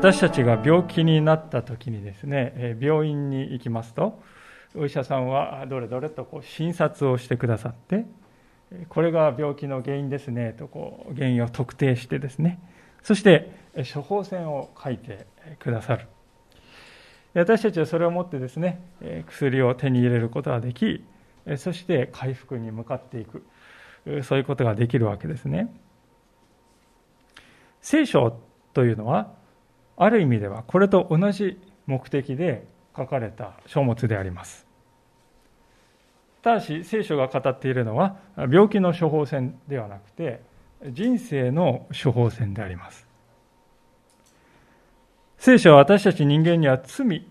私たちが病気になった時にですね、病院に行きますと、お医者さんはどれどれとこう診察をしてくださって、これが病気の原因ですねとこう原因を特定してですね、そして処方箋を書いてくださる。私たちはそれをもってですね、薬を手に入れることができ、そして回復に向かっていく、そういうことができるわけですね。聖書というのは、ある意味ではこれと同じ目的で書かれた書物であります。ただし聖書が語っているのは病気の処方箋ではなくて人生の処方箋であります。聖書は私たち人間には罪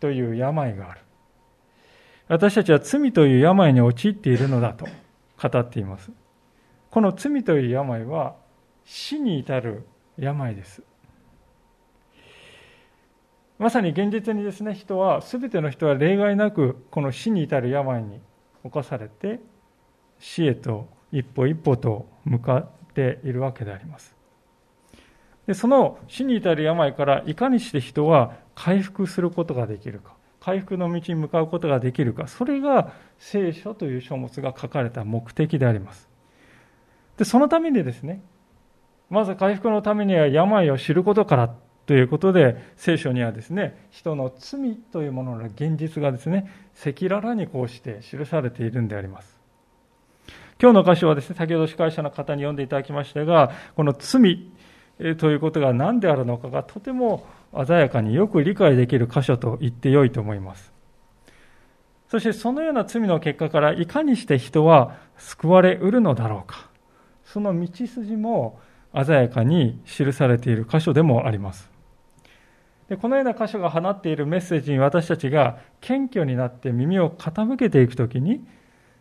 という病がある。私たちは罪という病に陥っているのだと語っています。この罪という病は死に至る病です。まさに現実にですね、人は、すべての人は例外なく、この死に至る病に侵されて、死へと一歩一歩と向かっているわけであります。でその死に至る病からいかにして人は回復することができるか、回復の道に向かうことができるか、それが聖書という書物が書かれた目的であります。で、そのためにですね、まず回復のためには病を知ることからということで、聖書にはですね、人の罪というものの現実がですね、赤裸々にこうして記されているんであります。今日の箇所はですね、先ほど司会者の方に読んでいただきましたが、この罪ということが何であるのかがとても鮮やかによく理解できる箇所と言ってよいと思います。そしてそのような罪の結果からいかにして人は救われうるのだろうか。その道筋も鮮やかに記されている箇所でもあります。でこのような箇所が放っているメッセージに私たちが謙虚になって耳を傾けていくときに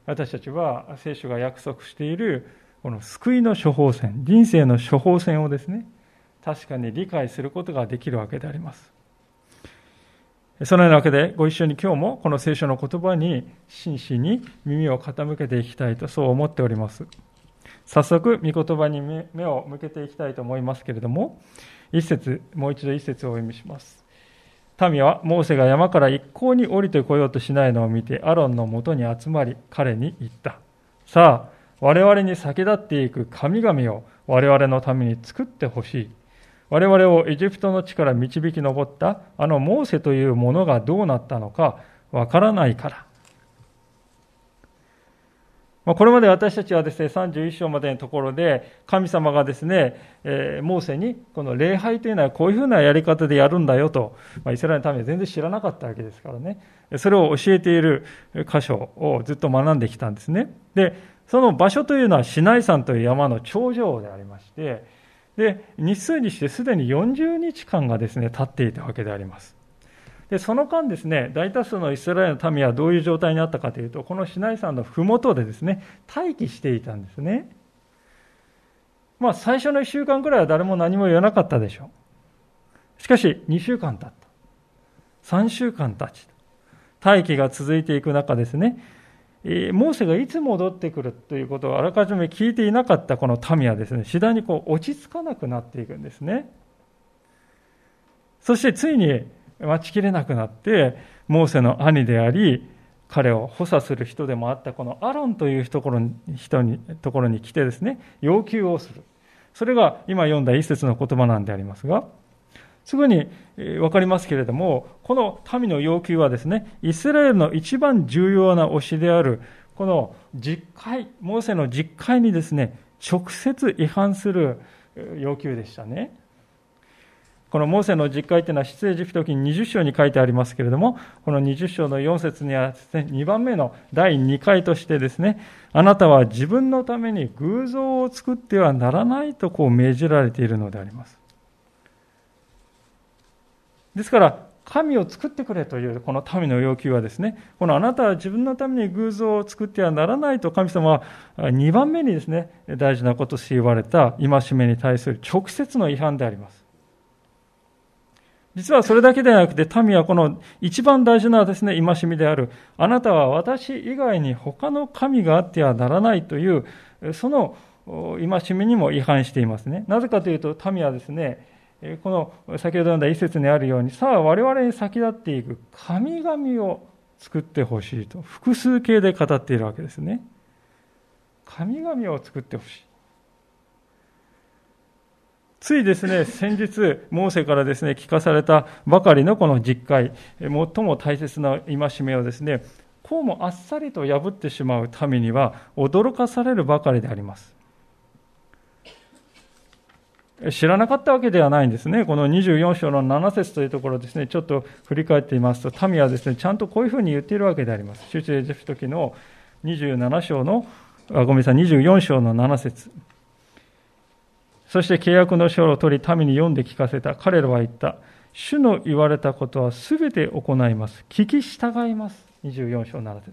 私たちは聖書が約束しているこの救いの処方箋人生の処方箋をですね確かに理解することができるわけであります。そのようなわけでご一緒に今日もこの聖書の言葉に真摯に耳を傾けていきたいとそう思っております。早速御言葉に目を向けていきたいと思いますけれども一節、もう一度一節をお読みします。民はモーセが山から一向に降りてこようとしないのを見て、アロンのもとに集まり、彼に言った。さあ、我々に先立っていく神々を我々のために作ってほしい。我々をエジプトの地から導き上ったあのモーセというものがどうなったのかわからないから。まこれまで私たちはですね、31章までのところで、神様がですね、えー、モーセに、この礼拝というのはこういうふうなやり方でやるんだよと、まあ、イスラエルの民は全然知らなかったわけですからね、それを教えている箇所をずっと学んできたんですね。で、その場所というのはシナイ山という山の頂上でありまして、で、日数にしてすでに40日間がですね、経っていたわけであります。でその間ですね、大多数のイスラエルの民はどういう状態にあったかというと、このシナイ山の麓でですね、待機していたんですね。まあ、最初の1週間くらいは誰も何も言わなかったでしょう。しかし、2週間経った。3週間経ち、待機が続いていく中ですね、モーセがいつ戻ってくるということをあらかじめ聞いていなかったこの民はですね、次第にこう落ち着かなくなっていくんですね。そしてついに待ちきれなくなって、モーセの兄であり、彼を補佐する人でもあったこのアロンというところに人にところに来てですね、要求をする。それが今読んだ一節の言葉なんでありますが、すぐに分かりますけれども、この民の要求はですね、イスラエルの一番重要な推しである、この実会、モーセの実会にですね、直接違反する要求でしたね。このモーセの実会というのは出エジプト記20章に書いてありますけれども、この20章の4節にはですね、2番目の第2回としてですね、あなたは自分のために偶像を作ってはならないとこう命じられているのであります。ですから、神を作ってくれというこの民の要求はですね、このあなたは自分のために偶像を作ってはならないと神様は2番目にですね、大事なことし言われた戒めに対する直接の違反であります。実はそれだけではなくて、民はこの一番大事なですね、戒めである、あなたは私以外に他の神があってはならないという、その戒めにも違反していますね。なぜかというと、民はですね、この先ほど読んだ一節にあるように、さあ我々に先立っていく神々を作ってほしいと、複数形で語っているわけですね。神々を作ってほしい。ついですね、先日、モーセからですね、聞かされたばかりのこの実会、最も大切な戒めをですね、こうもあっさりと破ってしまうためには、驚かされるばかりであります。知らなかったわけではないんですね。この24章の7節というところですね、ちょっと振り返ってみますと、民はですね、ちゃんとこういうふうに言っているわけであります。出エジプト記の27章の、あごめんなさい、24章の7節そして契約の書を取り、民に読んで聞かせた。彼らは言った。主の言われたことはすべて行います。聞き従います。24章7節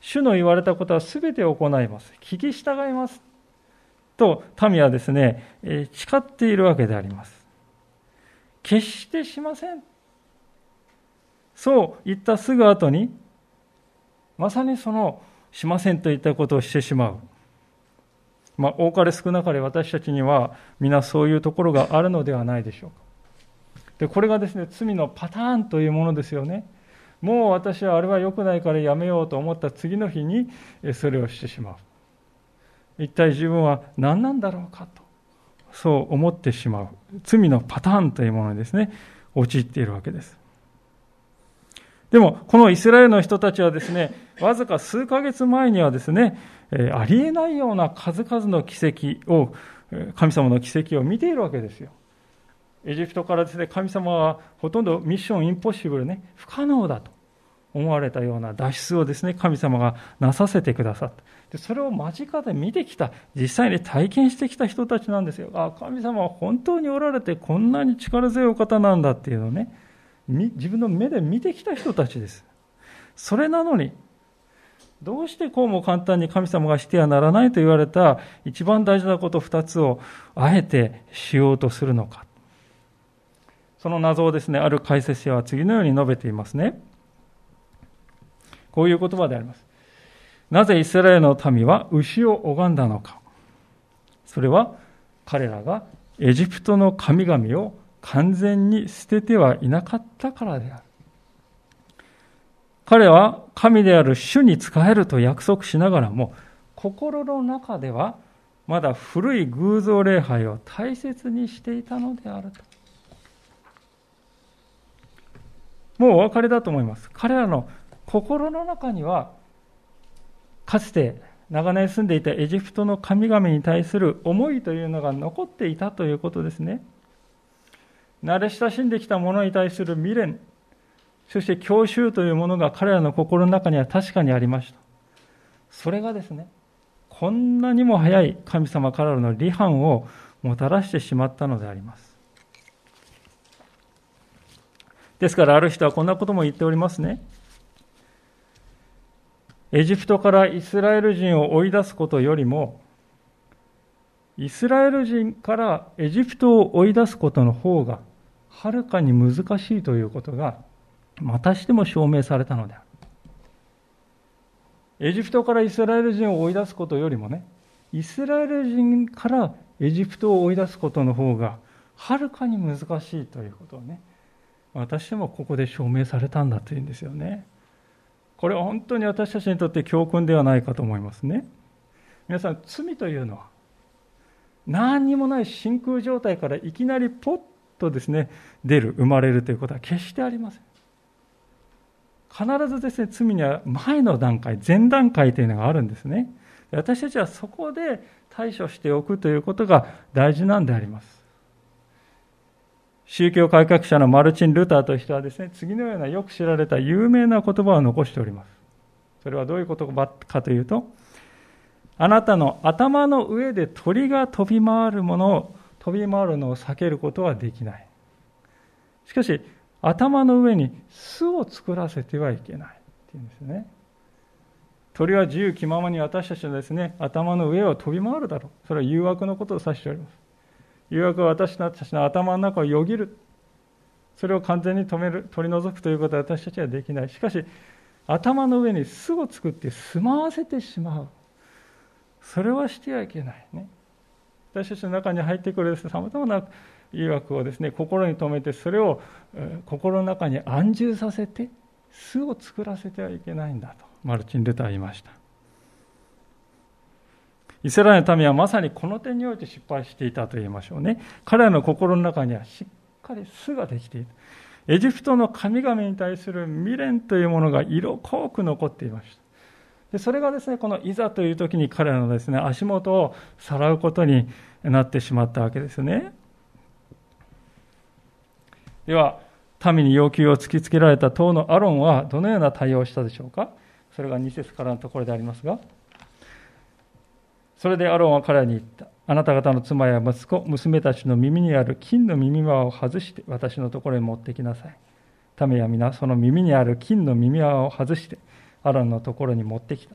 主の言われたことはすべて行います。聞き従います。と民はですねえ、誓っているわけであります。決してしません。そう言ったすぐ後に、まさにそのしませんといったことをしてしまう。まあ、多かれ少なかれ私たちには皆そういうところがあるのではないでしょうか。で、これがですね、罪のパターンというものですよね。もう私はあれは良くないからやめようと思った次の日にそれをしてしまう。一体自分は何なんだろうかと、そう思ってしまう。罪のパターンというものにですね、陥っているわけです。でも、このイスラエルの人たちはですね、わずか数ヶ月前にはですね、ありえないような数々の奇跡を、神様の奇跡を見ているわけですよ。エジプトからですね、神様はほとんどミッションインポッシブルね、不可能だと思われたような脱出をですね、神様がなさせてくださった。でそれを間近で見てきた、実際に体験してきた人たちなんですよ。あ、神様は本当におられてこんなに力強いお方なんだっていうのをね、自分の目で見てきた人たちです。それなのに、どうしてこうも簡単に神様がしてはならないと言われた一番大事なこと2つをあえてしようとするのか。その謎をですね、ある解説者は次のように述べていますね。こういう言葉であります。なぜイスラエルの民は牛を拝んだのか。それは彼らがエジプトの神々を完全に捨ててはいなかったからである。彼は神である主に仕えると約束しながらも、心の中ではまだ古い偶像礼拝を大切にしていたのであると。もうお別れだと思います。彼らの心の中にはかつて長年住んでいたエジプトの神々に対する思いというのが残っていたということですね。慣れ親しんできたものに対する未練、そして郷愁というものが彼らの心の中には確かにありました。それがですね、こんなにも早い神様からの離反をもたらしてしまったのであります。ですからある人はこんなことも言っておりますね。エジプトからイスラエル人を追い出すことよりも、イスラエル人からエジプトを追い出すことの方が、はるかに難しいということが、またしても証明されたのである。エジプトからイスラエル人を追い出すことよりもね、イスラエル人からエジプトを追い出すことの方が、はるかに難しいということをね、私もここで証明されたんだというんですよね。これは本当に私たちにとって教訓ではないかと思いますね。皆さん、罪というのは、何にもない真空状態からいきなりポッとですね、出る、生まれるということは決してありません。必ずですね、罪には前の段階、前段階というのがあるんですね。私たちはそこで対処しておくということが大事なんであります。宗教改革者のマルチン・ルターという人はですね、次のようなよく知られた有名な言葉を残しております。それはどういう言葉かというと、あなたの頭の上で鳥が飛び回るものを、飛び回るのを避けることはできない。しかし、頭の上に巣を作らせてはいけないっていうんですね。鳥は自由気ままに私たちのですね、頭の上を飛び回るだろう。それは誘惑のことを指しております。誘惑は私たちの頭の中をよぎる。それを完全に止める、取り除くということは私たちはできない。しかし、頭の上に巣を作って住まわせてしまう。それはしてはいけないね。私たちの中に入ってくるさまざまな誘惑をですね、心に留めて、それを心の中に安住させて、巣を作らせてはいけないんだと、マルチン・ルターは言いました。イスラエルの民はまさにこの点において失敗していたと言いましょうね。彼らの心の中にはしっかり巣ができている。エジプトの神々に対する未練というものが色濃く残っていました。でそれがですね、このいざという時に彼らのですね、足元をさらうことになってしまったわけですね。では、民に要求を突きつけられた党のアロンはどのような対応をしたでしょうか？それが2節からのところでありますが、それでアロンは彼らに言った。あなた方の妻や息子、娘たちの耳にある金の耳輪を外して私のところに持ってきなさい。民は皆その耳にある金の耳輪を外してアロンのところに持ってきた。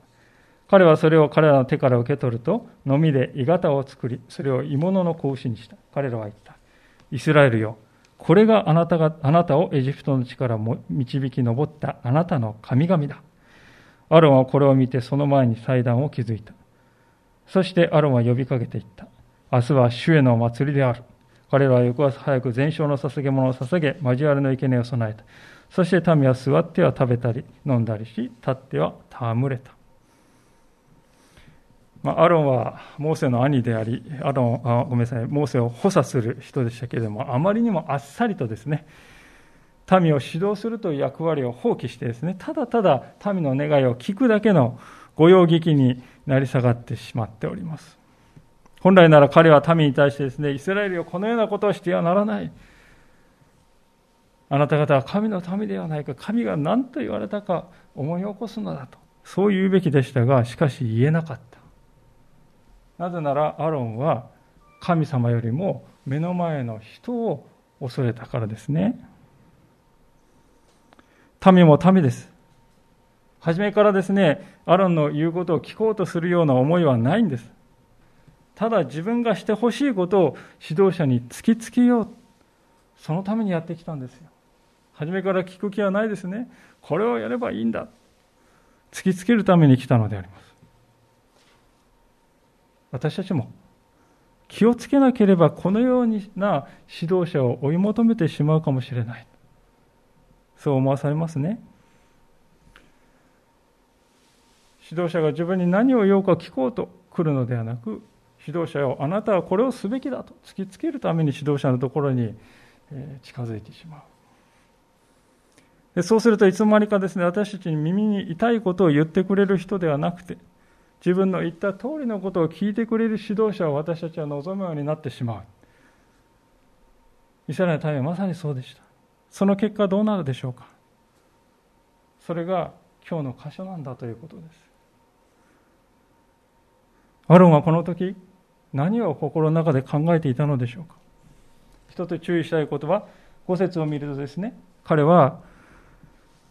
彼はそれを彼らの手から受け取ると、のみで鋳型を作り、それを鋳物の子牛にした。彼らは言った。イスラエルよ、これがあなたがあなたをエジプトの地から導き上ったあなたの神々だ。アロンはこれを見てその前に祭壇を築いた。そしてアロンは呼びかけていった。明日は主への祭りである。彼らは翌朝早く全焼の捧げ物を捧げ、交わりの生贄を備えた。そして民は座っては食べたり、飲んだりし、立っては戯れた。まあ、アロンはモーセの兄であり、アロンあごめんなさい、モーセを補佐する人でしたけれども、あまりにもあっさりとですね、民を指導するという役割を放棄してですね、ただただ民の願いを聞くだけの御用聞きになり下がってしまっております。本来なら彼は民に対してですね、イスラエルよこのようなことをしてはならない。あなた方は神の民ではないか、神が何と言われたか思い起こすのだと。そう言うべきでしたが、しかし言えなかった。なぜならアロンは神様よりも目の前の人を恐れたからですね。民も民です。初めからですね、アロンの言うことを聞こうとするような思いはないんです。ただ自分がしてほしいことを指導者に突きつけよう。そのためにやってきたんですよ。初めから聞く気はないですね。これをやればいいんだ。突きつけるために来たのであります。私たちも気をつけなければこのような指導者を追い求めてしまうかもしれない。そう思わされますね。指導者が自分に何を言おうか聞こうと来るのではなく、指導者をあなたはこれをすべきだと突きつけるために指導者のところに近づいてしまう。でそうするといつの間にかですね、私たちに耳に痛いことを言ってくれる人ではなくて、自分の言った通りのことを聞いてくれる指導者を私たちは望むようになってしまう。イスラエルの民はまさにそうでした。その結果どうなるでしょうかそれが今日の箇所なんだということです。アロンはこの時、何を心の中で考えていたのでしょうか一つ注意したいことは、五節を見るとですね、彼は、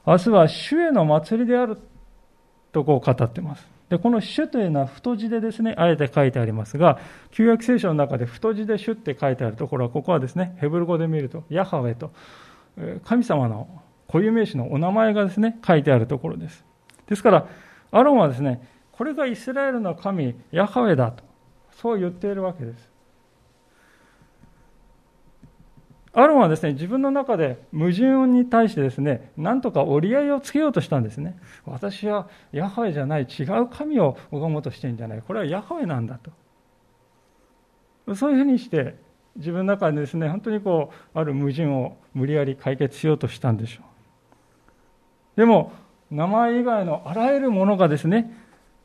明日は主への祭りであるとこう語っています。で、この主というのは太字でですね、あえて書いてありますが、旧約聖書の中で太字で主って書いてあるところは、ここはですね、ヘブル語で見ると、ヤハウェと、神様の固有名詞のお名前がですね、書いてあるところです。ですから、アロンはですね、これがイスラエルの神、ヤハウェだと、そう言っているわけです。アロンはですね、自分の中で矛盾に対してですね、なんとか折り合いをつけようとしたんですね。私はヤハウェじゃない、違う神を拝もうとしてるんじゃない。これはヤハウェなんだと。そういうふうにして、自分の中でですね、本当にこう、ある矛盾を無理やり解決しようとしたんでしょう。でも、名前以外のあらゆるものがですね、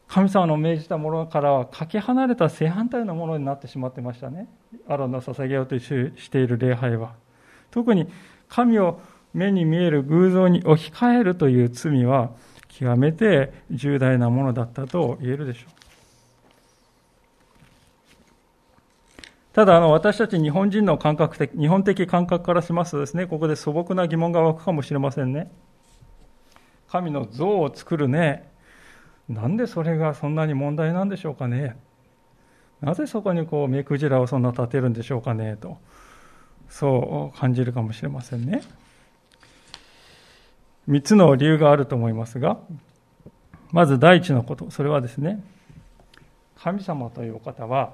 神様の命じたものからはかけ離れた正反対のものになってしまってましたね。アロンの捧げようとしている礼拝は。特に神を目に見える偶像に置き換えるという罪は極めて重大なものだったと言えるでしょう。ただあの私たち日本人の感覚的日本的感覚からしますとですねここで素朴な疑問が湧くかもしれませんね神の像を作るねなんでそれがそんなに問題なんでしょうかね。なぜそこにこう目くじらをそんな立てるんでしょうかね。とそう感じるかもしれませんね。3つの理由があると思いますがまず第一のことそれはですね神様というお方は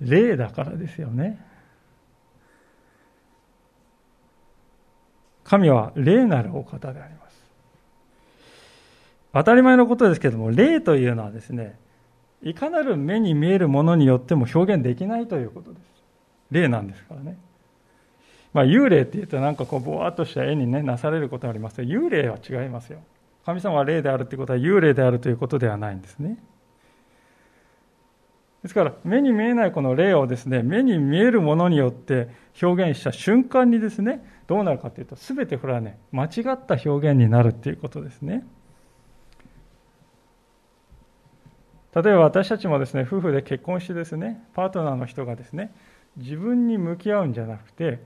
霊だからですよね。神は霊なるお方であります。当たり前のことですけども霊というのはですねいかなる目に見えるものによっても表現できないということです。霊なんですからね。まあ幽霊って言うとなんかこうぼわっとした絵にねなされることがありますが幽霊は違いますよ。神様は霊であるということは幽霊であるということではないんですね。ですから目に見えないこの霊をですね目に見えるものによって表現した瞬間にですねどうなるかというと全てこれはね間違った表現になるっていうことですね。例えば私たちもですね夫婦で結婚してですねパートナーの人がですね自分に向き合うんじゃなくて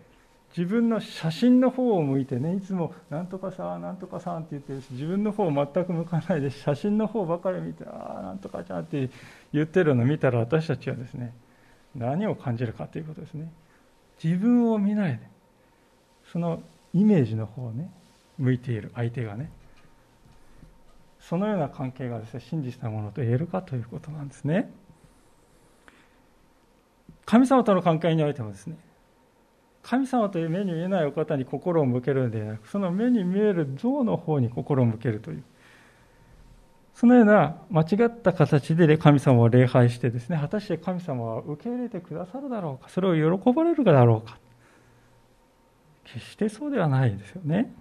自分の写真の方を向いてねいつも「なんとかさなんとかさん」って言ってるし自分の方を全く向かないで写真の方ばかり見て「ああなんとかちゃん」って言ってるのを見たら私たちはですね何を感じるかということですね。自分を見ないでそのイメージの方をね向いている相手がねそのような関係がですね真実なものと言えるかということなんですね。神様との関係においてもですね神様という目に見えないお方に心を向けるのではなくその目に見える像の方に心を向けるというそのような間違った形で神様を礼拝してですね果たして神様は受け入れてくださるだろうかそれを喜ばれるだろうか決してそうではないですよね。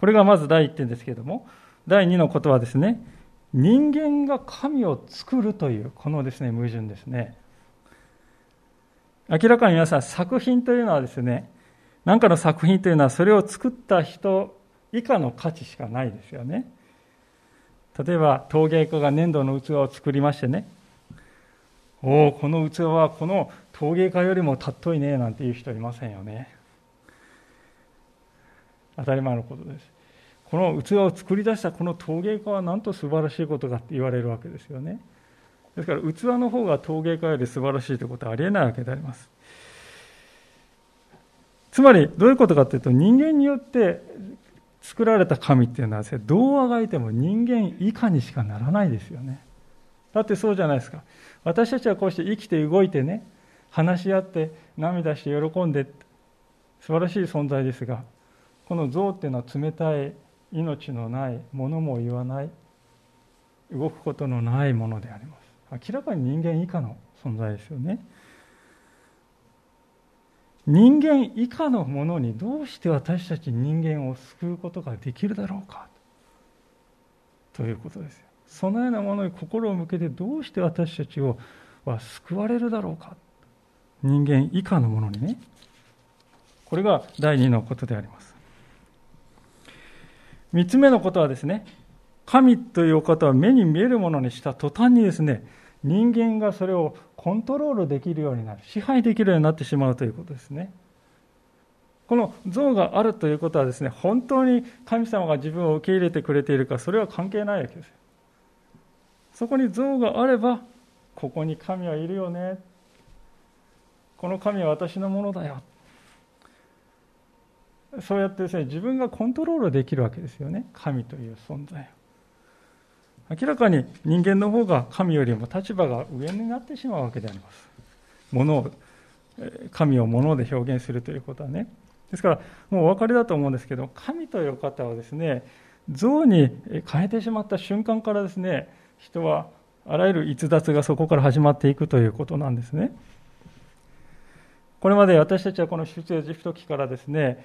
これがまず第一点ですけれども第二のことはですね人間が神を作るというこのですね矛盾ですね。明らかに皆さん作品というのはですね何かの作品というのはそれを作った人以下の価値しかないですよね。例えば陶芸家が粘土の器を作りましてねおおこの器はこの陶芸家よりも尊いねなんていう人いませんよね。当たり前のことです。この器を作り出したこの陶芸家はなんと素晴らしいことかって言われるわけですよねですから器の方が陶芸家より素晴らしいということはありえないわけであります。つまりどういうことかというと人間によって作られた神っていうのはですねどうあがいても人間以下にしかならないですよね。だってそうじゃないですか。私たちはこうして生きて動いてね話し合って涙して喜んで素晴らしい存在ですがこの像っていうのは冷たい命のないものも言わない。動くことのないものであります。明らかに人間以下の存在ですよね。人間以下のものにどうして私たち人間を救うことができるだろうか。ということですよ。そのようなものに心を向けてどうして私たちをは救われるだろうか。人間以下のものにね。これが第二のことであります。三つ目のことはですね神というお方は目に見えるものにした途端にですね人間がそれをコントロールできるようになる支配できるようになってしまうということですね。この像があるということはですね本当に神様が自分を受け入れてくれているかそれは関係ないわけですそこに像があればここに神はいるよね。この神は私のものだよ。そうやってですね自分がコントロールできるわけですよね神という存在を明らかに人間の方が神よりも立場が上になってしまうわけであります。ものを神をもので表現するということはね。ですから、もうお分かりだと思うんですけど、神という方はですね、像に変えてしまった瞬間からですね、人はあらゆる逸脱がそこから始まっていくということなんですね。これまで私たちはこの出エジプト記からですね、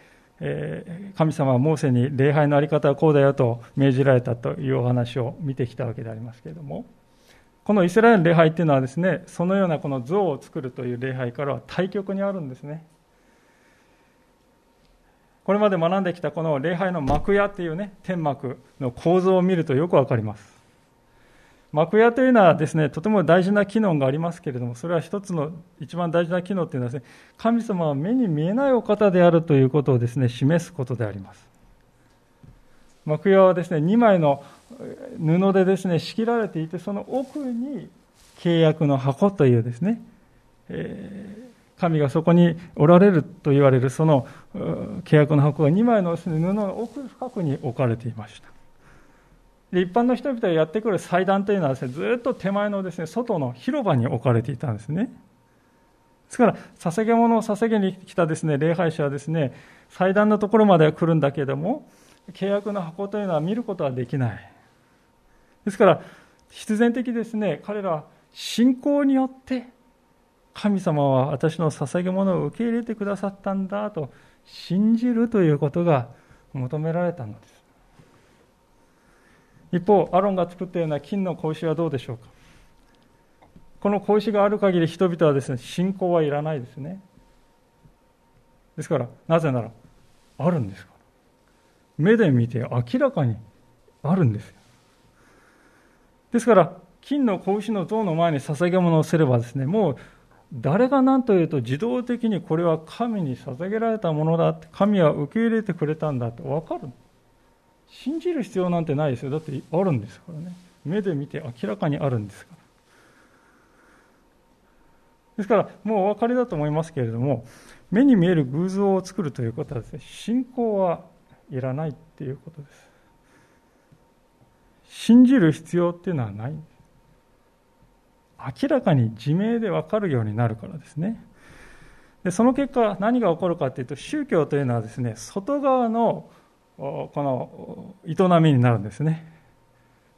神様はモーセに礼拝の在り方はこうだよと命じられたというお話を見てきたわけでありますけれどもこのイスラエルの礼拝っていうのはですねそのようなこの像を作るという礼拝からは対極にあるんですね。これまで学んできたこの礼拝の幕屋っていうね天幕の構造を見るとよくわかります。幕屋というのはですね、とても大事な機能がありますけれども、それは一つの一番大事な機能というのはですね、神様は目に見えないお方であるということをですね、示すことであります。幕屋はですね、2枚の布でですね、仕切られていて、その奥に契約の箱というですね、えー、神がそこにおられると言われるその契約の箱が2枚の布の奥深くに置かれていました。で一般の人々がやってくる祭壇というのはです、ね、ずっと手前のです、ね、外の広場に置かれていたんですね。ですから、捧げ物を捧げに来たです、ね、礼拝者はですね、祭壇のところまで来るんだけれども、契約の箱というのは見ることはできない。ですから、必然的ですね、彼らは信仰によって、神様は私の捧げ物を受け入れてくださったんだと信じるということが求められたのです。一方、アロンが作ったような金の格子はどうでしょうか？この格子がある限り人々はですね、信仰はいらないですね。ですから、なぜなら、あるんですか？ら。目で見て明らかにあるんですよ。ですから、金の格子の像の前に捧げ物をすればですね、もう誰が何と言うと自動的にこれは神に捧げられたものだって神は受け入れてくれたんだって分かる。信じる必要なんてないですよ。だってあるんですからね。目で見て明らかにあるんですから。ですから、もうお分かりだと思いますけれども、目に見える偶像を作るということはですね、信仰はいらないっていうことです。信じる必要っていうのはない明らかに自明で分かるようになるからですね。でその結果、何が起こるかというと、宗教というのはですね、外側のこの営みになるんですね。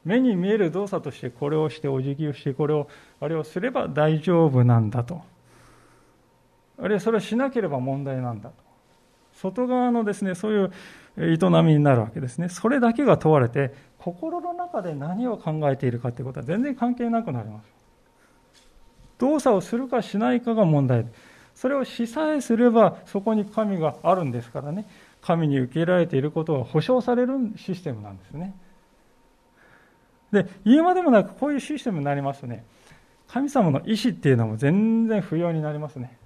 目に見える動作としてこれをしてお辞儀をしてこれをあれをすれば大丈夫なんだと。あるいはそれをしなければ問題なんだと。外側のですねそういう営みになるわけですね。それだけが問われて心の中で何を考えているかということは全然関係なくなります。動作をするかしないかが問題それをしさえすればそこに神があるんですからね。神に受け入れられていることが保証されるシステムなんですね。で、言うまでもなくこういうシステムになりますとね、神様の意志っていうのも全然不要になりますね。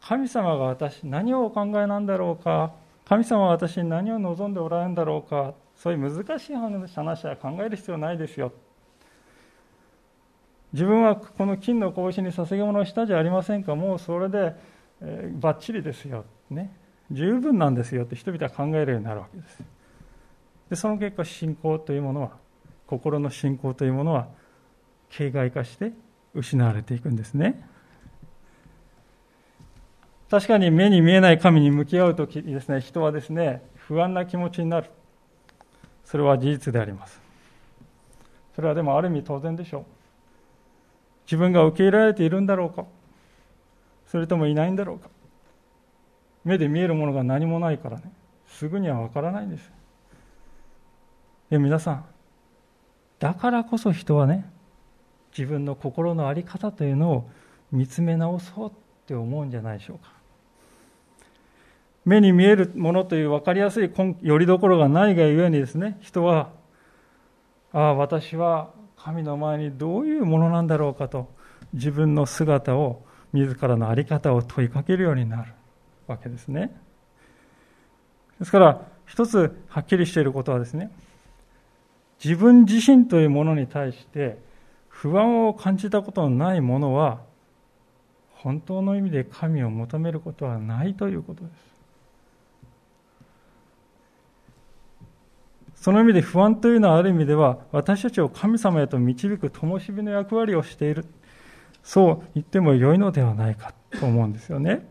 神様が私、何をお考えなんだろうか、神様は私に何を望んでおられるんだろうか、そういう難しい話は考える必要ないですよ。自分はこの金の格子に捧げ物をしたじゃありませんか、もうそれで、えー、バッチリですよ。ね。十分なんですよって人々は考えるようになるわけです。でその結果信仰というものは心の信仰というものは形骸化して失われていくんですね。確かに目に見えない神に向き合う時ですね人はですね不安な気持ちになる。それは事実であります。それはでもある意味当然でしょう。自分が受け入れられているんだろうか。それともいないんだろうか。目で見えるものが何もないからね。すぐには分からないんです。で皆さんだからこそ人はね自分の心の在り方というのを見つめ直そうって思うんじゃないでしょうか。目に見えるものという分かりやすいよりどころがないがゆえにですね人はああ私は神の前にどういうものなんだろうかと自分の姿を自らの在り方を問いかけるようになる。わけですね。ですから、一つはっきりしていることはですね、自分自身というものに対して不安を感じたことのないものは、本当の意味で神を求めることはないということです。その意味で不安というのはある意味では私たちを神様へと導く灯火の役割をしているそう言っても良いのではないかと思うんですよね。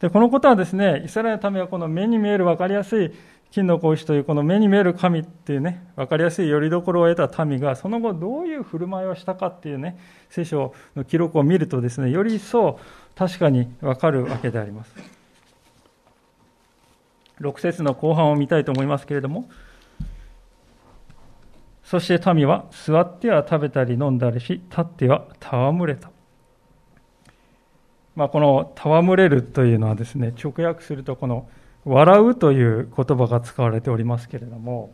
で、このことはですね、イスラエルの民はこの目に見える分かりやすい金の格子というこの目に見える神っていうね、分かりやすい拠り所を得た民が、その後どういう振る舞いをしたかっていうね、聖書の記録を見るとですね、より一層確かに分かるわけであります。6節の後半を見たいと思いますけれども、そして民は座っては食べたり飲んだりし、立っては戯れた。まあ、この戯れるというのはですね直訳するとこの笑うという言葉が使われておりますけれども、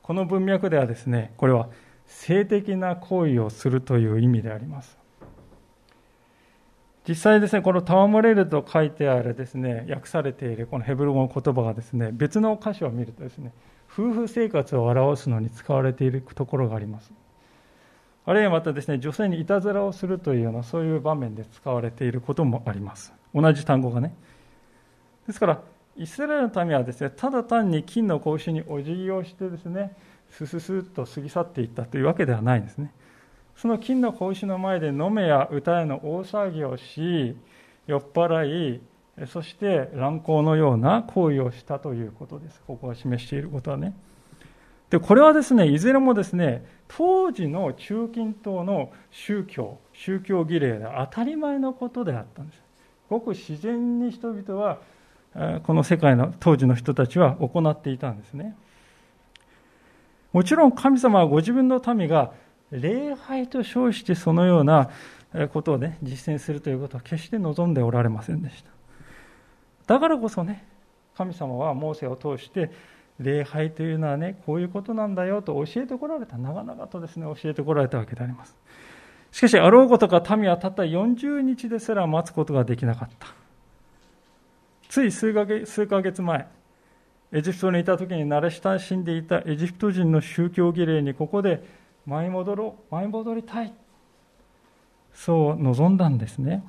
この文脈ではですね、これは性的な行為をするという意味であります。実際ですね、この戯れると書いてあるですね、訳されているこのヘブル語の言葉がですね、別の箇所を見るとですね、夫婦生活を表すのに使われているところがあります。あるいはまたですね、女性にいたずらをするというような、そういう場面で使われていることもあります。同じ単語がね。ですから、イスラエルの民はですね、ただ単に金の格子にお辞儀をしてですね、すすすっと過ぎ去っていったというわけではないんですね。その金の格子の前で飲めや歌への大騒ぎをし、酔っ払い、そして乱行のような行為をしたということです。ここが示していることはね。で、これはですね、いずれもですね、当時の中近東の宗教、宗教儀礼で当たり前のことであったんです。ごく自然に人々は、この世界の当時の人たちは行っていたんですね。もちろん神様はご自分の民が礼拝と称してそのようなことをね、実践するということは決して望んでおられませんでした。だからこそね、神様はモーセを通して礼拝というのはね、こういうことなんだよと教えてこられた、長々とですね、教えてこられたわけであります。しかし、あろうことか民はたった40日ですら待つことができなかった。つい数ヶ月数ヶ月前、エジプトにいた時に慣れ親しんでいたエジプト人の宗教儀礼にここで舞い戻ろう、舞い戻りたい。そう望んだんですね。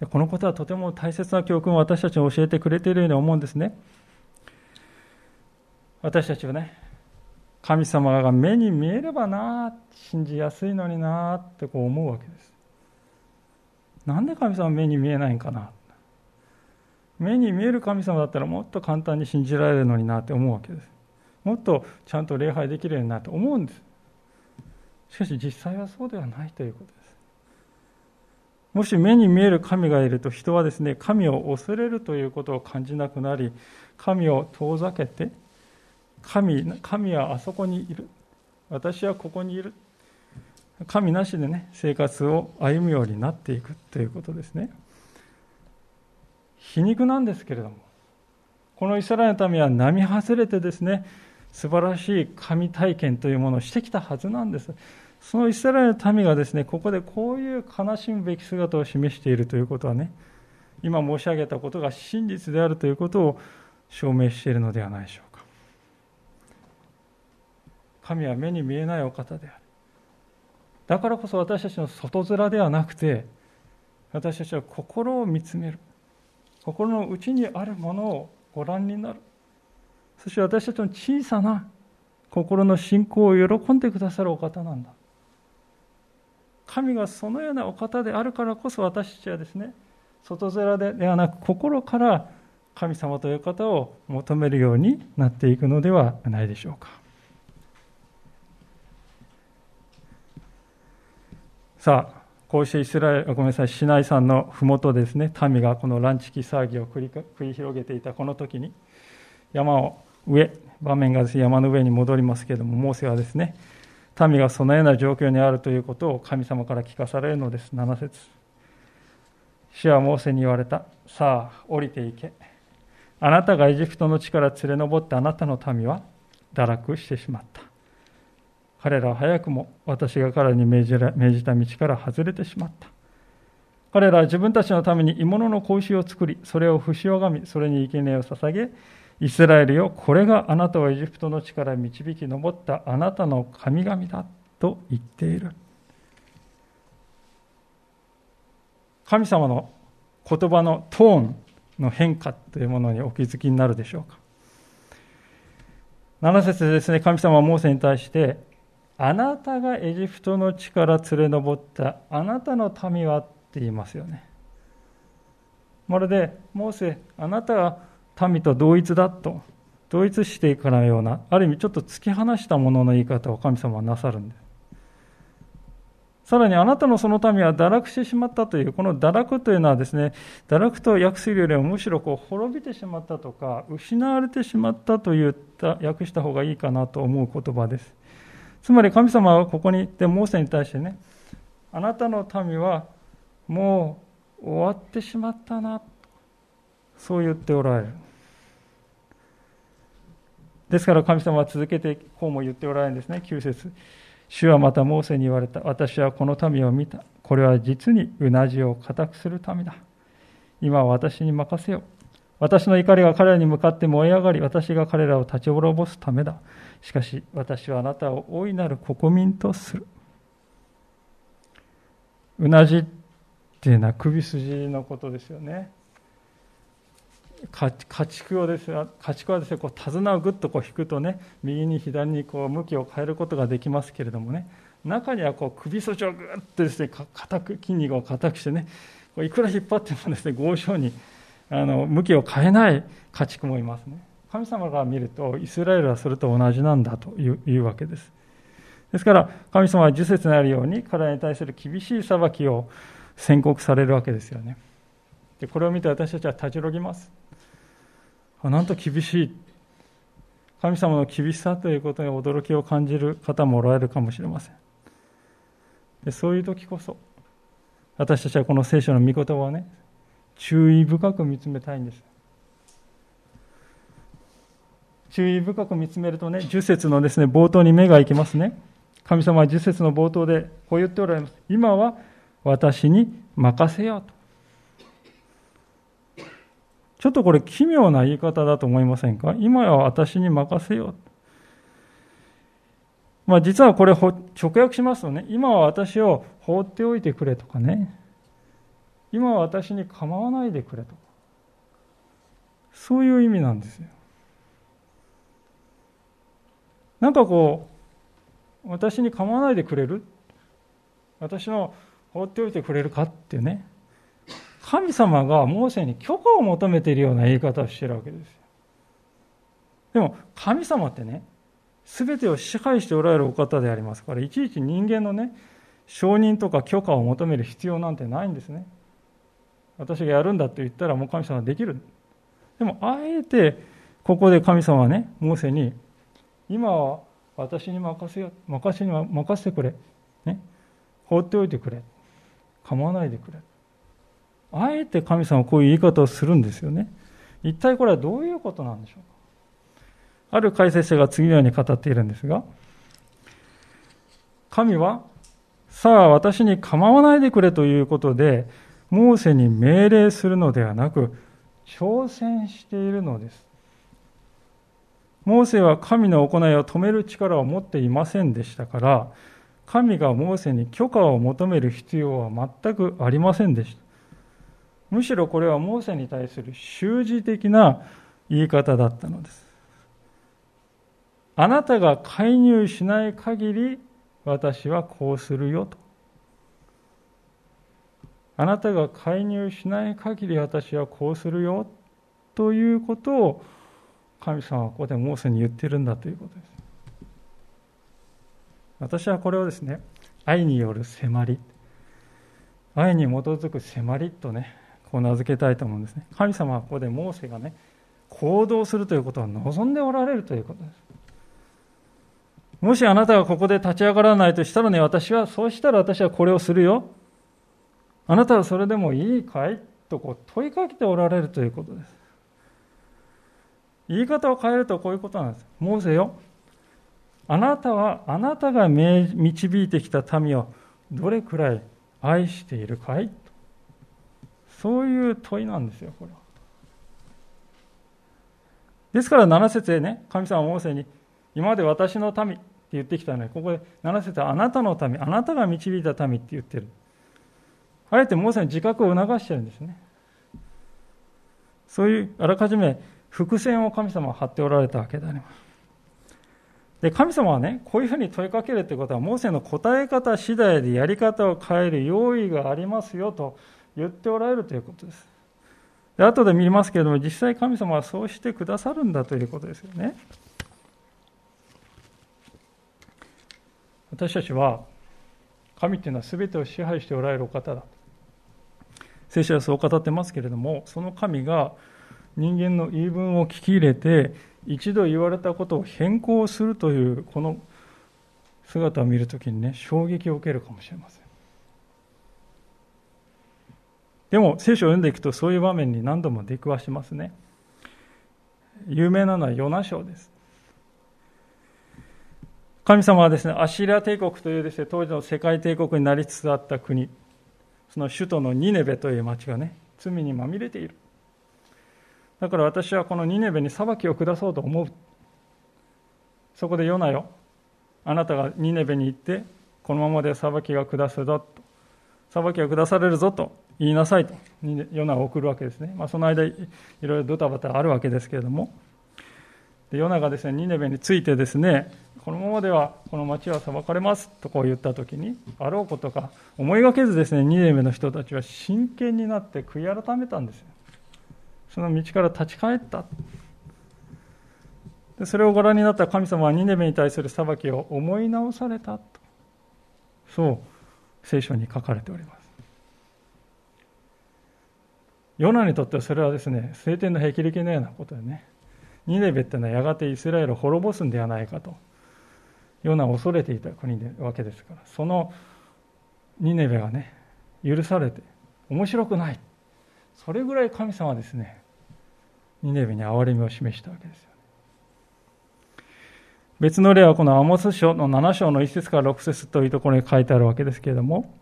でこのことはとても大切な教訓を私たちに教えてくれているように思うんですね。私たちはね、神様が目に見えればな、信じやすいのになってこう思うわけです。なんで神様目に見えないんかな。目に見える神様だったらもっと簡単に信じられるのになって思うわけです。もっとちゃんと礼拝できるようになって思うんです。しかし実際はそうではないということです。もし目に見える神がいると人はですね、神を恐れるということを感じなくなり、神を遠ざけて、神神はあそこにいる。私はここにいる。神なしでね、生活を歩むようになっていくということですね。皮肉なんですけれども、このイスラエルの民は並外れてですね、素晴らしい神体験というものをしてきたはずなんです。そのイスラエルの民がですね、ここでこういう悲しむべき姿を示しているということはね、今申し上げたことが真実であるということを証明しているのではないでしょうか。神は目に見えないお方である。だからこそ私たちの外面ではなくて、私たちは心を見つめる。心の内にあるものをご覧になる。そして私たちの小さな心の信仰を喜んでくださるお方なんだ。神がそのようなお方であるからこそ私たちはですね、外面でではなく心から神様という方を求めるようになっていくのではないでしょうか。さあ、こうしてイスラエル、ごめんなさい、シナイ山の麓ですね、民がこのランチキ騒ぎを繰り広げていたこの時に、山を上、場面がです、ね、山の上に戻りますけれども、モーセはですね、民がそのような状況にあるということを神様から聞かされるのです。7節主はモーセに言われた。さあ、降りていけ。あなたがエジプトの地から連れ上ったあなたの民は堕落してしまった。彼らは早くも私が彼に命じ命じた道から外れてしまった。彼らは自分たちのために鋳物の格子を作り、それを節をがみ、それに生贄を捧げ、イスラエルよ、これがあなたをエジプトの地から導き上ったあなたの神々だと言っている。神様の言葉のトーンの変化というものにお気づきになるでしょうか。7節でですね、神様はモーセに対して、あなたがエジプトの地から連れ上ったあなたの民はって言いますよね。まるで、モーセ、あなたが民と同一だと同一していくかのようなある意味ちょっと突き放したものの言い方を神様はなさるんですさらにあなたのその民は堕落してしまったというこの堕落というのはですね堕落と訳するよりもむしろこう滅びてしまったとか失われてしまったといった訳した方がいいかなと思う言葉ですつまり神様はここに行ってモーセに対してねあなたの民はもう終わってしまったなそう言っておられる。ですから神様は続けてこうも言っておられるんですね、9節主はまたモーセに言われた。私はこの民を見た。これは実にうなじを固くするためだ。今は私に任せよ。私の怒りが彼らに向かって燃え上がり、私が彼らを立ち滅ぼすためだ。しかし、私はあなたを大いなる国民とする。うなじっていうのは首筋のことですよね。家畜をですね家畜はですねこう手綱をぐっとこう引くとね右に左にこう向きを変えることができますけれどもね中にはこう首筋をぐっとですね硬く筋肉を硬くしてねこういくら引っ張ってもですね豪商にあの向きを変えない家畜もいますね。神様が見るとイスラエルはそれと同じなんだというわけです。ですから神様は受説になるように彼らに対する厳しい裁きを宣告されるわけですよね。でこれを見て私たちは立ち退きます。なんと厳しい。神様の厳しさということに驚きを感じる方もおられるかもしれません。でそういう時こそ私たちはこの聖書の御言葉をね注意深く見つめたいんです。注意深く見つめるとね10節のですね冒頭に目が行きますね。神様は10節の冒頭でこう言っておられます。今は私に任せようと。ちょっとこれ奇妙な言い方だと思いませんか？今は私に任せよう。まあ実はこれ直訳しますとね、今は私を放っておいてくれとかね、今は私に構わないでくれとか、そういう意味なんですよ。なんかこう、私に構わないでくれる？私の放っておいてくれるかっていうね、神様がモーセに許可を求めているような言い方をしているわけです。でも神様ってね、全てを支配しておられるお方でありますから、いちいち人間のね、承認とか許可を求める必要なんてないんですね。私がやるんだって言ったらもう神様はできる。でも、あえて、ここで神様はね、モーセに、今は私に任せよ、任せに任せてくれ。ね。放っておいてくれ。構わないでくれ。あえて神様はこういう言い方をするんですよね。一体これはどういうことなんでしょうか。ある解説者が次のように語っているんですが、神は、さあ私に構わないでくれということで、モーセに命令するのではなく、挑戦しているのです。モーセは神の行いを止める力を持っていませんでしたから、神がモーセに許可を求める必要は全くありませんでした。むしろこれはモーセに対する習字的な言い方だったのです。あなたが介入しない限り私はこうするよと。あなたが介入しない限り私はこうするよということを神様はここでモーセに言ってるんだということです。私はこれをですね、愛による迫り、愛に基づく迫りとね、こう名付けたいと思うんですね。神様はここでモーセがね、行動するということは望んでおられるということです。もしあなたがここで立ち上がらないとしたらね、私は、そうしたら私はこれをするよ。あなたはそれでもいいかいとこう問いかけておられるということです。言い方を変えるとこういうことなんです。モーセよ。あなたは、あなたが導いてきた民をどれくらい愛しているかいそういう問いなんですよ、これは。ですから7節でね、神様はモーセに、今まで私の民って言ってきたのに、ここで7節はあなたの民、あなたが導いた民って言ってる。あえてモーセに自覚を促してるんですね。そういうあらかじめ伏線を神様は張っておられたわけであります。で神様はね、こういうふうに問いかけるということは、モーセの答え方次第でやり方を変える用意がありますよと言っておられるということです。で後で見ますけれども、実際神様はそうしてくださるんだということですよね。私たちは、神っていうのは全てを支配しておられるお方だ。聖書はそう語ってますけれども、その神が人間の言い分を聞き入れて、一度言われたことを変更するという、この姿を見るときにね、衝撃を受けるかもしれません。でも聖書を読んでいくとそういう場面に何度も出くわしますね。有名なのはヨナ書です。神様はですねアシリア帝国というですね当時の世界帝国になりつつあった国その首都のニネベという町がね罪にまみれている。だから私はこのニネベに裁きを下そうと思う。そこでヨナよあなたがニネベに行ってこのままで裁きが下すぞと。裁きが下されるぞと。言いなさいと。ヨナを送るわけですね、まあ、その間いろいろドタバタあるわけですけれども。でヨナがですねニネベについてですねこのままではこの町は裁かれますとこう言った時にあろうことか思いがけずですねニネベの人たちは真剣になって悔い改めたんですその道から立ち返った。でそれをご覧になった神様はニネベに対する裁きを思い直されたと。そう聖書に書かれております。ヨナにとってはそれはですね晴天の霹靂のようなことでね。ニネベっていうのはやがてイスラエルを滅ぼすんではないかと。ヨナを恐れていた国でわけですから。そのニネベがね許されて面白くない。それぐらい神様はですねニネベに憐れみを示したわけですよ、ね、別の例はこのアモス書の7章の1節から6節というところに書いてあるわけですけれども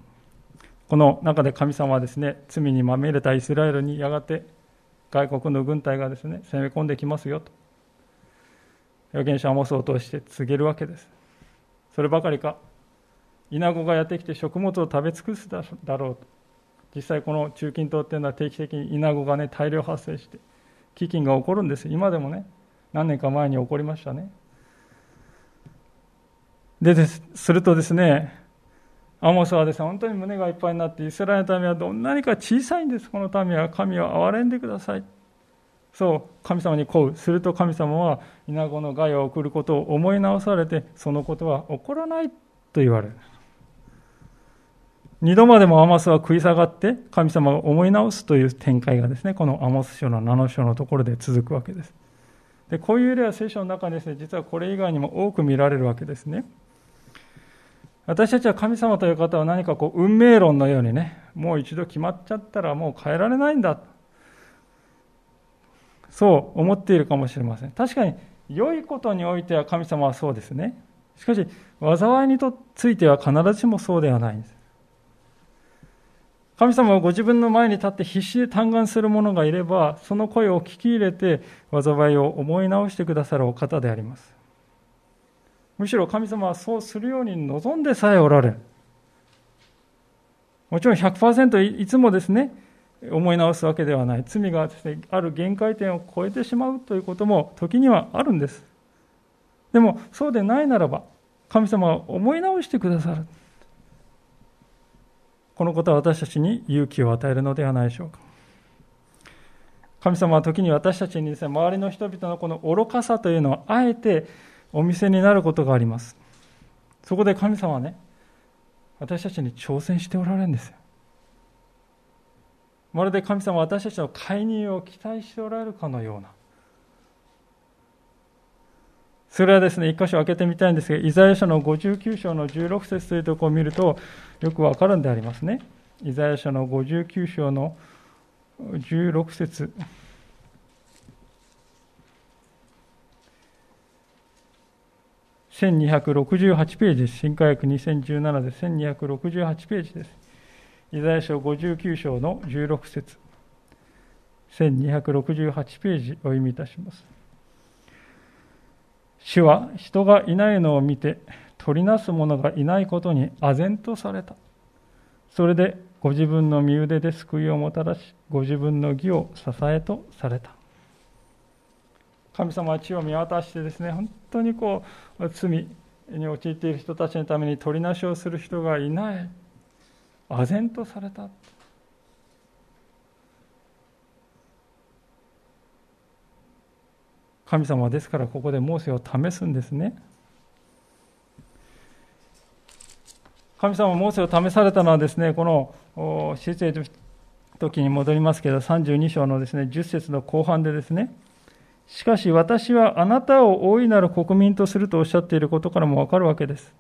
この中で神様はですね罪にまみれたイスラエルにやがて外国の軍隊がですね攻め込んできますよと。預言者アモスを通して告げるわけです。そればかりかイナゴがやってきて食物を食べ尽くすだろうと。実際この中近東っていうのは定期的にイナゴがね大量発生して飢饉が起こるんです今でもね何年か前に起こりましたね。でですするとですねアモスはですね、本当に胸がいっぱいになって、イスラエルの民はどんなにか小さいんです、この民は。神を憐れんでください。そう、神様に請う。すると神様は、稲子の害を送ることを思い直されて、そのことは起こらないと言われる。二度までもアマスは食い下がって、神様が思い直すという展開がですね、このアモス書の7章のところで続くわけです。でこういう例は聖書の中にですね、実はこれ以外にも多く見られるわけですね。私たちは神様という方は何かこう運命論のようにね、もう一度決まっちゃったらもう変えられないんだ。そう思っているかもしれません。確かに良いことにおいては神様はそうですね。しかし、災いについては必ずしもそうではないんです。神様はご自分の前に立って必死で嘆願する者がいれば、その声を聞き入れて災いを思い直してくださるお方であります。むしろ神様はそうするように望んでさえおられる。もちろん100%いつもですね、思い直すわけではない。罪がですね、ある限界点を超えてしまうということも時にはあるんです。でも、そうでないならば、神様は思い直してくださる。このことは私たちに勇気を与えるのではないでしょうか。神様は時に私たちにですね、周りの人々のこの愚かさというのをあえてお見せになることがあります。そこで神様はね、私たちに挑戦しておられるんですよ。まるで神様は私たちの介入を期待しておられるかのような。それはですね、一箇所開けてみたいんですが、イザヤ書の59章の16節というところを見ると、よくわかるんでありますね。イザヤ書の59章の16節1268ページです。新科学2017で1268ページです。イザヤ書59章の16節1268ページお読みいたします。主は人がいないのを見て取りなす者がいないことに唖然とされた。それでご自分の身腕で救いをもたらし、ご自分の義を支えとされた。神様は地を見渡してですね、本当にこう、罪に陥っている人たちのために取りなしをする人がいない。唖然とされた。神様はですからここでモーセを試すんですね。神様モーセを試されたのはですね、この施設の時に戻りますけど、32章のですね、10節の後半でですね、しかし私はあなたを大いなる国民とするとおっしゃっていることからもわかるわけです。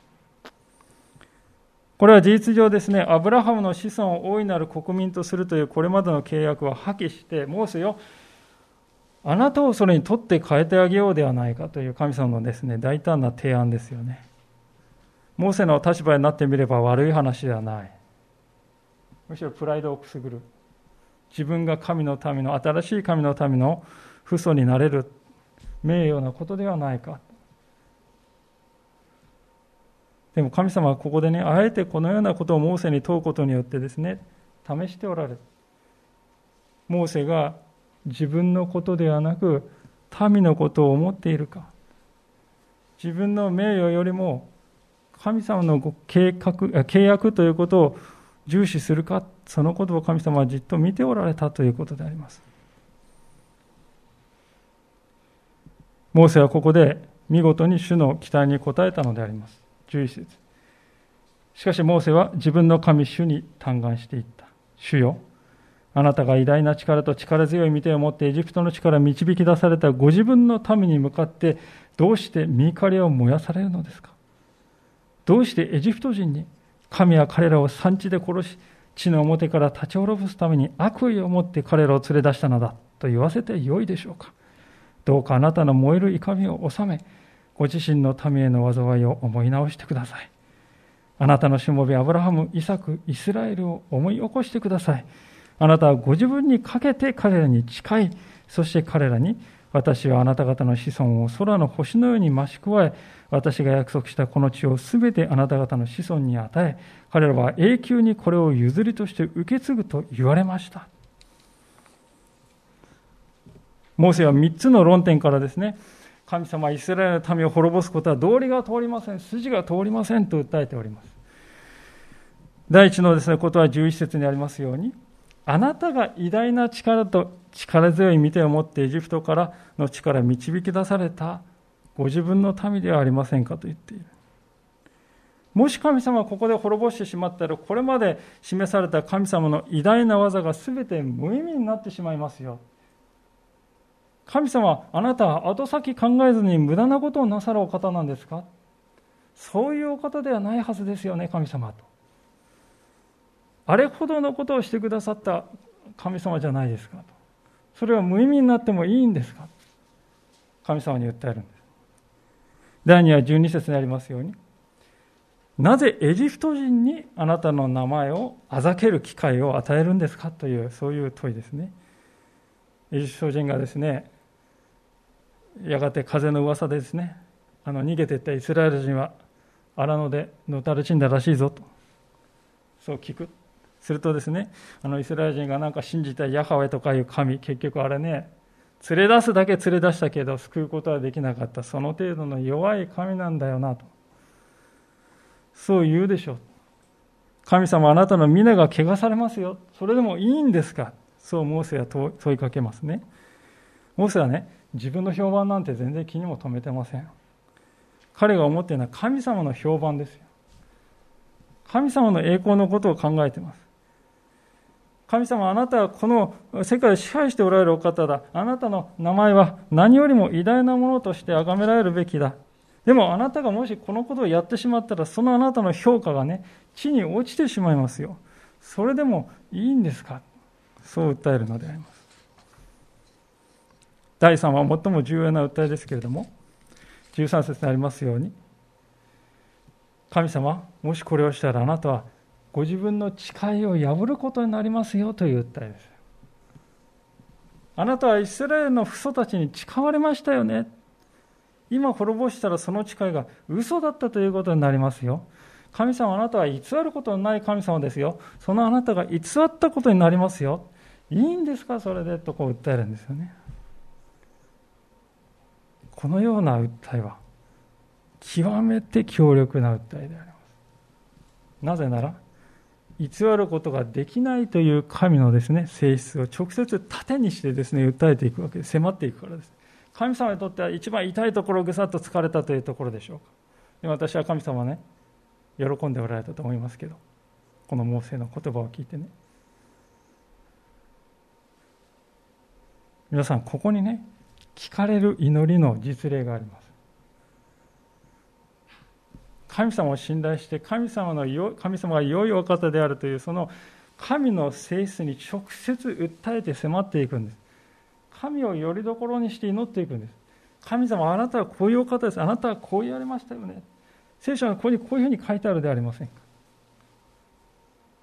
これは事実上ですね、アブラハムの子孫を大いなる国民とするというこれまでの契約は破棄して、モーセよ、あなたをそれに取って変えてあげようではないかという神様のですね、大胆な提案ですよね。モーセの立場になってみれば悪い話ではない。むしろプライドをくすぐる。自分が神の民の、新しい神の民の父祖になれる名誉なことではないか。でも神様はここでね、あえてこのようなことをモーセに問うことによってですね、試しておられる。モーセが自分のことではなく、民のことを思っているか。自分の名誉よりも、神様の計画契約ということを重視するか、そのことを神様はじっと見ておられたということであります。モーセはここで見事に主の期待に応えたのであります。11節しかしモーセは自分の神主に嘆願していった。主よ、あなたが偉大な力と力強い見てを持ってエジプトの地から導き出されたご自分の民に向かってどうして見怒りを燃やされるのですか？どうしてエジプト人に神は彼らを産地で殺し地の表から立ち滅ぼすために悪意を持って彼らを連れ出したのだと言わせてよいでしょうか？どうかあなたの燃える怒りを収めご自身の民への災いを思い直してください。あなたのしもべアブラハム、イサク、イスラエルを思い起こしてください。あなたはご自分にかけて彼らに近い、そして彼らに、私はあなた方の子孫を空の星のように増し加え、私が約束したこの地をすべてあなた方の子孫に与え、彼らは永久にこれを譲りとして受け継ぐと言われました。モーセは3つの論点からですね、神様イスラエルの民を滅ぼすことは道理が通りません、筋が通りませんと訴えております。第一のですね、ことは11節にありますように、あなたが偉大な力と力強い見てを持ってエジプトからの地から導き出されたご自分の民ではありませんかと言っている。もし神様がここで滅ぼしてしまったら、これまで示された神様の偉大な技が全て無意味になってしまいますよ。神様、あなた後先考えずに無駄なことをなさるお方なんですか？そういうお方ではないはずですよね、神様と。あれほどのことをしてくださった神様じゃないですかと。それは無意味になってもいいんですか？神様に訴えるんです。第2は12節にありますように、なぜエジプト人にあなたの名前をあざける機会を与えるんですか？という、そういう問いですね。エジプト人がですね、やがて風の噂でですね、あの逃げていったイスラエル人は荒野でのたれ死んだらしいぞと、そう聞く。するとですね、あのイスラエル人がなんか信じたヤハウェとかいう神、結局あれね、連れ出すだけ連れ出したけど救うことはできなかった、その程度の弱い神なんだよなと。そう言うでしょう。神様あなたの皆が汚されますよ。それでもいいんですかそうモーセは問いかけますね。モーセはね、自分の評判なんて全然気にも留めてません。彼が思っているのは神様の評判ですよ。神様の栄光のことを考えています。神様、あなたはこの世界を支配しておられるお方だ。あなたの名前は何よりも偉大なものとして崇められるべきだ。でもあなたがもしこのことをやってしまったら、そのあなたの評価がね、地に落ちてしまいますよ。それでもいいんですか？そう訴えるのであります。第3は最も重要な訴えですけれども、13節にありますように、神様、もしこれをしたらあなたはご自分の誓いを破ることになりますよという訴えです。あなたはイスラエルの父祖たちに誓われましたよね。今滅ぼしたらその誓いが嘘だったということになりますよ。神様あなたは偽ることのない神様ですよ。そのあなたが偽ったことになりますよ。いいんですかそれで？とこう訴えるんですよね。このような訴えは極めて強力な訴えであります。なぜなら、偽ることができないという神のですね、性質を直接盾にしてですね、訴えていくわけで。迫っていくからです。神様にとっては一番痛いところをぐさっと疲れたというところでしょうか。で私は神様ね、喜んでおられたと思いますけど、このモーセの言葉を聞いてね。皆さん、ここにね、聞かれる祈りの実例があります。神様を信頼して神様のよ神様が良いお方であるというその神の性質に直接訴えて迫っていくんです。神をよりどころにして祈っていくんです。神様あなたはこういうお方です。あなたはこう言われましたよね。聖書はここにこういうふうに書いてあるではありませんか。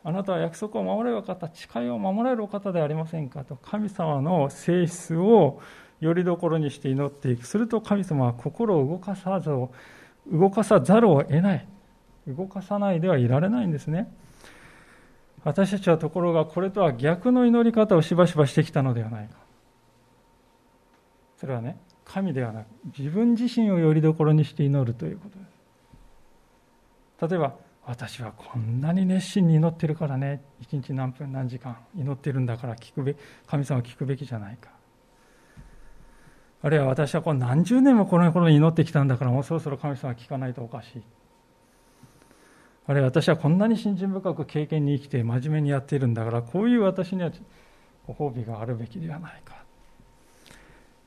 あなたは約束を守れるお方誓いを守れるお方ではありませんかと神様の性質をよりどころにして祈っていく。すると神様は心を動かさず動かさざるを得ない。動かさないではいられないんですね。私たちはところがこれとは逆の祈り方をしばしばしてきたのではないか。それはね神ではなく自分自身をよりどころにして祈るということです。例えば私はこんなに熱心に祈ってるからね。一日何分何時間祈ってるんだから聞くべ神様聞くべきじゃないか。あるいは私はこう何十年もこの頃に祈ってきたんだからもうそろそろ神様は聞かないとおかしい。あるいは私はこんなに信心深く経験に生きて真面目にやっているんだからこういう私にはご褒美があるべきではないか。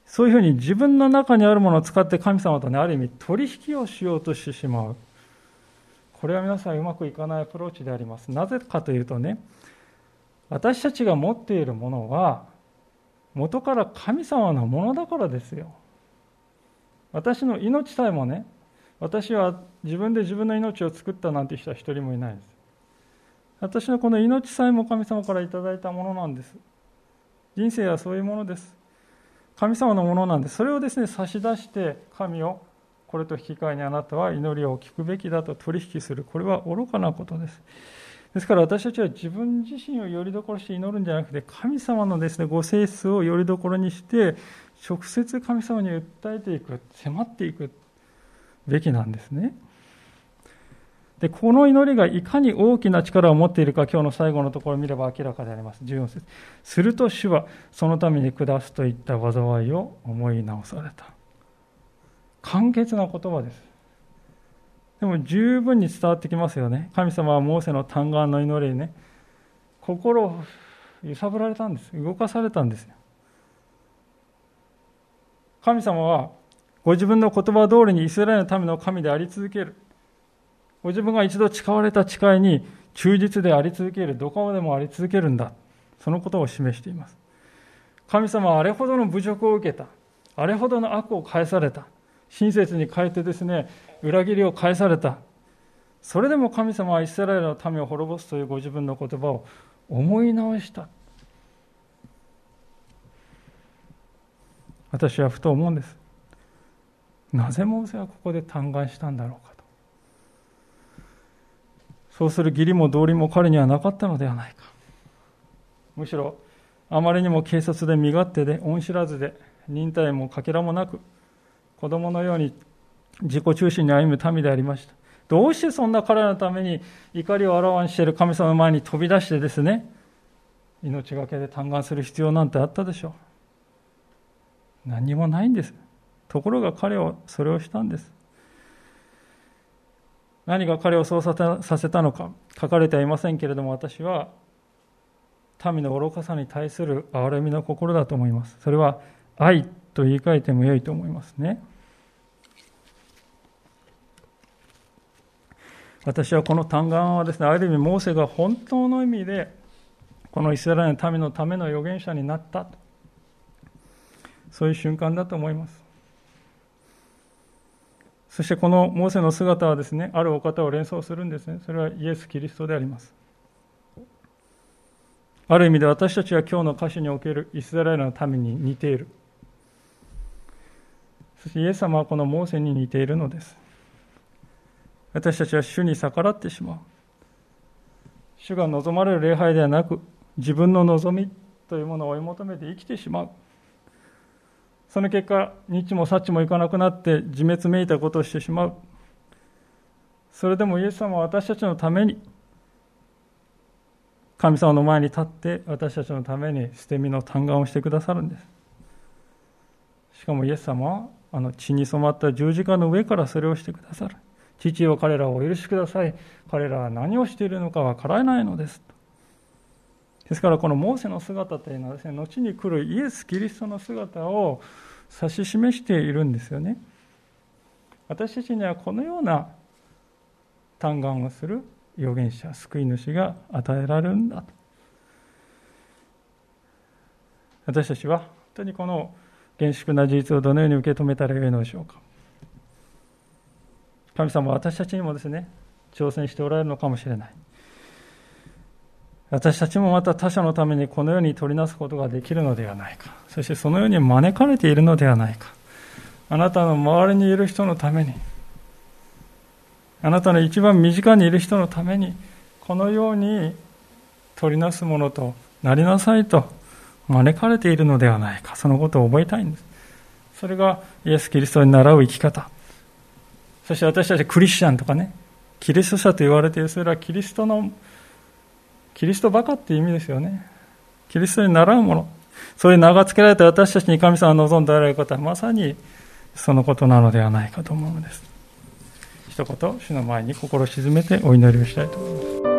そういうふうに自分の中にあるものを使って神様とねある意味取引をしようとしてしまう。これは皆さんうまくいかないアプローチであります。なぜかというとね私たちが持っているものは元から神様のものだからですよ。私の命さえもね私は自分で自分の命を作ったなんて人は一人もいないです。私のこの命さえも神様からいただいたものなんです。人生はそういうものです。神様のものなんです。それをですね差し出して神をこれと引き換えにあなたは祈りを聞くべきだと取引する。これは愚かなことです。ですから私たちは自分自身をよりどころして祈るんじゃなくて神様のですねご性質をよりどころにして直接神様に訴えていく迫っていくべきなんですね。でこの祈りがいかに大きな力を持っているか今日の最後のところを見れば明らかであります。14節。すると主はそのために下すといった災いを思い直された。簡潔な言葉です。でも十分に伝わってきますよね。神様はモーセの嘆願の祈りにね心を揺さぶられたんです。動かされたんですよ。神様はご自分の言葉通りにイスラエルのための神であり続ける。ご自分が一度誓われた誓いに忠実であり続ける。どこまでもあり続けるんだ。そのことを示しています。神様はあれほどの侮辱を受けた。あれほどの悪を返された。親切に変えてですね裏切りを返された。それでも神様はイスラエルの民を滅ぼすというご自分の言葉を思い直した。私はふと思うんです。なぜモーセはここで嘆願したんだろうかと。そうする義理も道理も彼にはなかったのではないか。むしろあまりにも警察で身勝手で恩知らずで忍耐もかけらもなく子供のように自己中心に歩む民でありました。どうしてそんな彼らのために怒りをあらわにしている神様の前に飛び出してですね、命がけで嘆願する必要なんてあったでしょう。何にもないんです。ところが彼はそれをしたんです。何が彼をそうさせたのか書かれてはいませんけれども私は民の愚かさに対する憐れみの心だと思います。それは愛と言い換えても良いと思いますね。私はこの嘆願はですね、ある意味、モーセが本当の意味で、このイスラエルの民のための預言者になった、そういう瞬間だと思います。そしてこのモーセの姿はですね、あるお方を連想するんですね。それはイエス・キリストであります。ある意味で私たちは今日の歌詞におけるイスラエルの民に似ている。そしてイエス様はこのモーセに似ているのです。私たちは主に逆らってしまう。主が望まれる礼拝ではなく、自分の望みというものを追い求めて生きてしまう。その結果、日もさっちもいかなくなって自滅めいたことをしてしまう。それでもイエス様は私たちのために、神様の前に立って私たちのために捨て身の嘆願をしてくださるんです。しかもイエス様はあの血に染まった十字架の上からそれをしてくださる。父よ彼らをお許しください。彼らは何をしているのかわからないのです。ですからこのモーセの姿というのはですね、後に来るイエス・キリストの姿を指し示しているんですよね。私たちにはこのような嘆願をする預言者救い主が与えられるんだと私たちは本当にこの厳粛な事実をどのように受け止めたらよいのでしょうか。神様は私たちにもですね挑戦しておられるのかもしれない。私たちもまた他者のためにこのように取りなすことができるのではないか。そしてそのように招かれているのではないか。あなたの周りにいる人のためにあなたの一番身近にいる人のためにこのように取りなすものとなりなさいと招かれているのではないか。そのことを覚えたいんです。それがイエス・キリストに習う生き方。そして私たちクリスチャンとかねキリスト者と言われているそれはキリストのキリストバカっていう意味ですよね。キリストに習うもの。そういう名が付けられた私たちに神様が望んでおられることはまさにそのことなのではないかと思うのです。一言主の前に心を沈めてお祈りをしたいと思います。